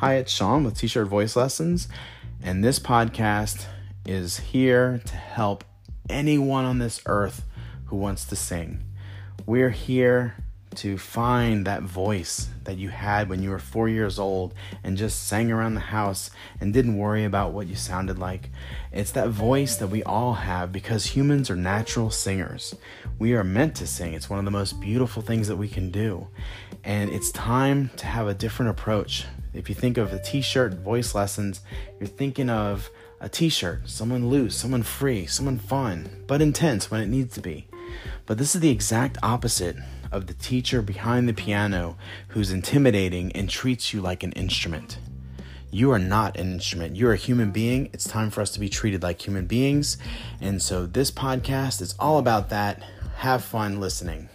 Hi, it's Sean with T shirt voice lessons, and this podcast is here to help anyone on this earth who wants to sing. We're here to find that voice that you had when you were four years old and just sang around the house and didn't worry about what you sounded like. It's that voice that we all have because humans are natural singers. We are meant to sing, it's one of the most beautiful things that we can do. And it's time to have a different approach. If you think of a t shirt voice lessons, you're thinking of a t shirt, someone loose, someone free, someone fun, but intense when it needs to be. But this is the exact opposite of the teacher behind the piano who's intimidating and treats you like an instrument. You are not an instrument. You're a human being. It's time for us to be treated like human beings. And so this podcast is all about that. Have fun listening.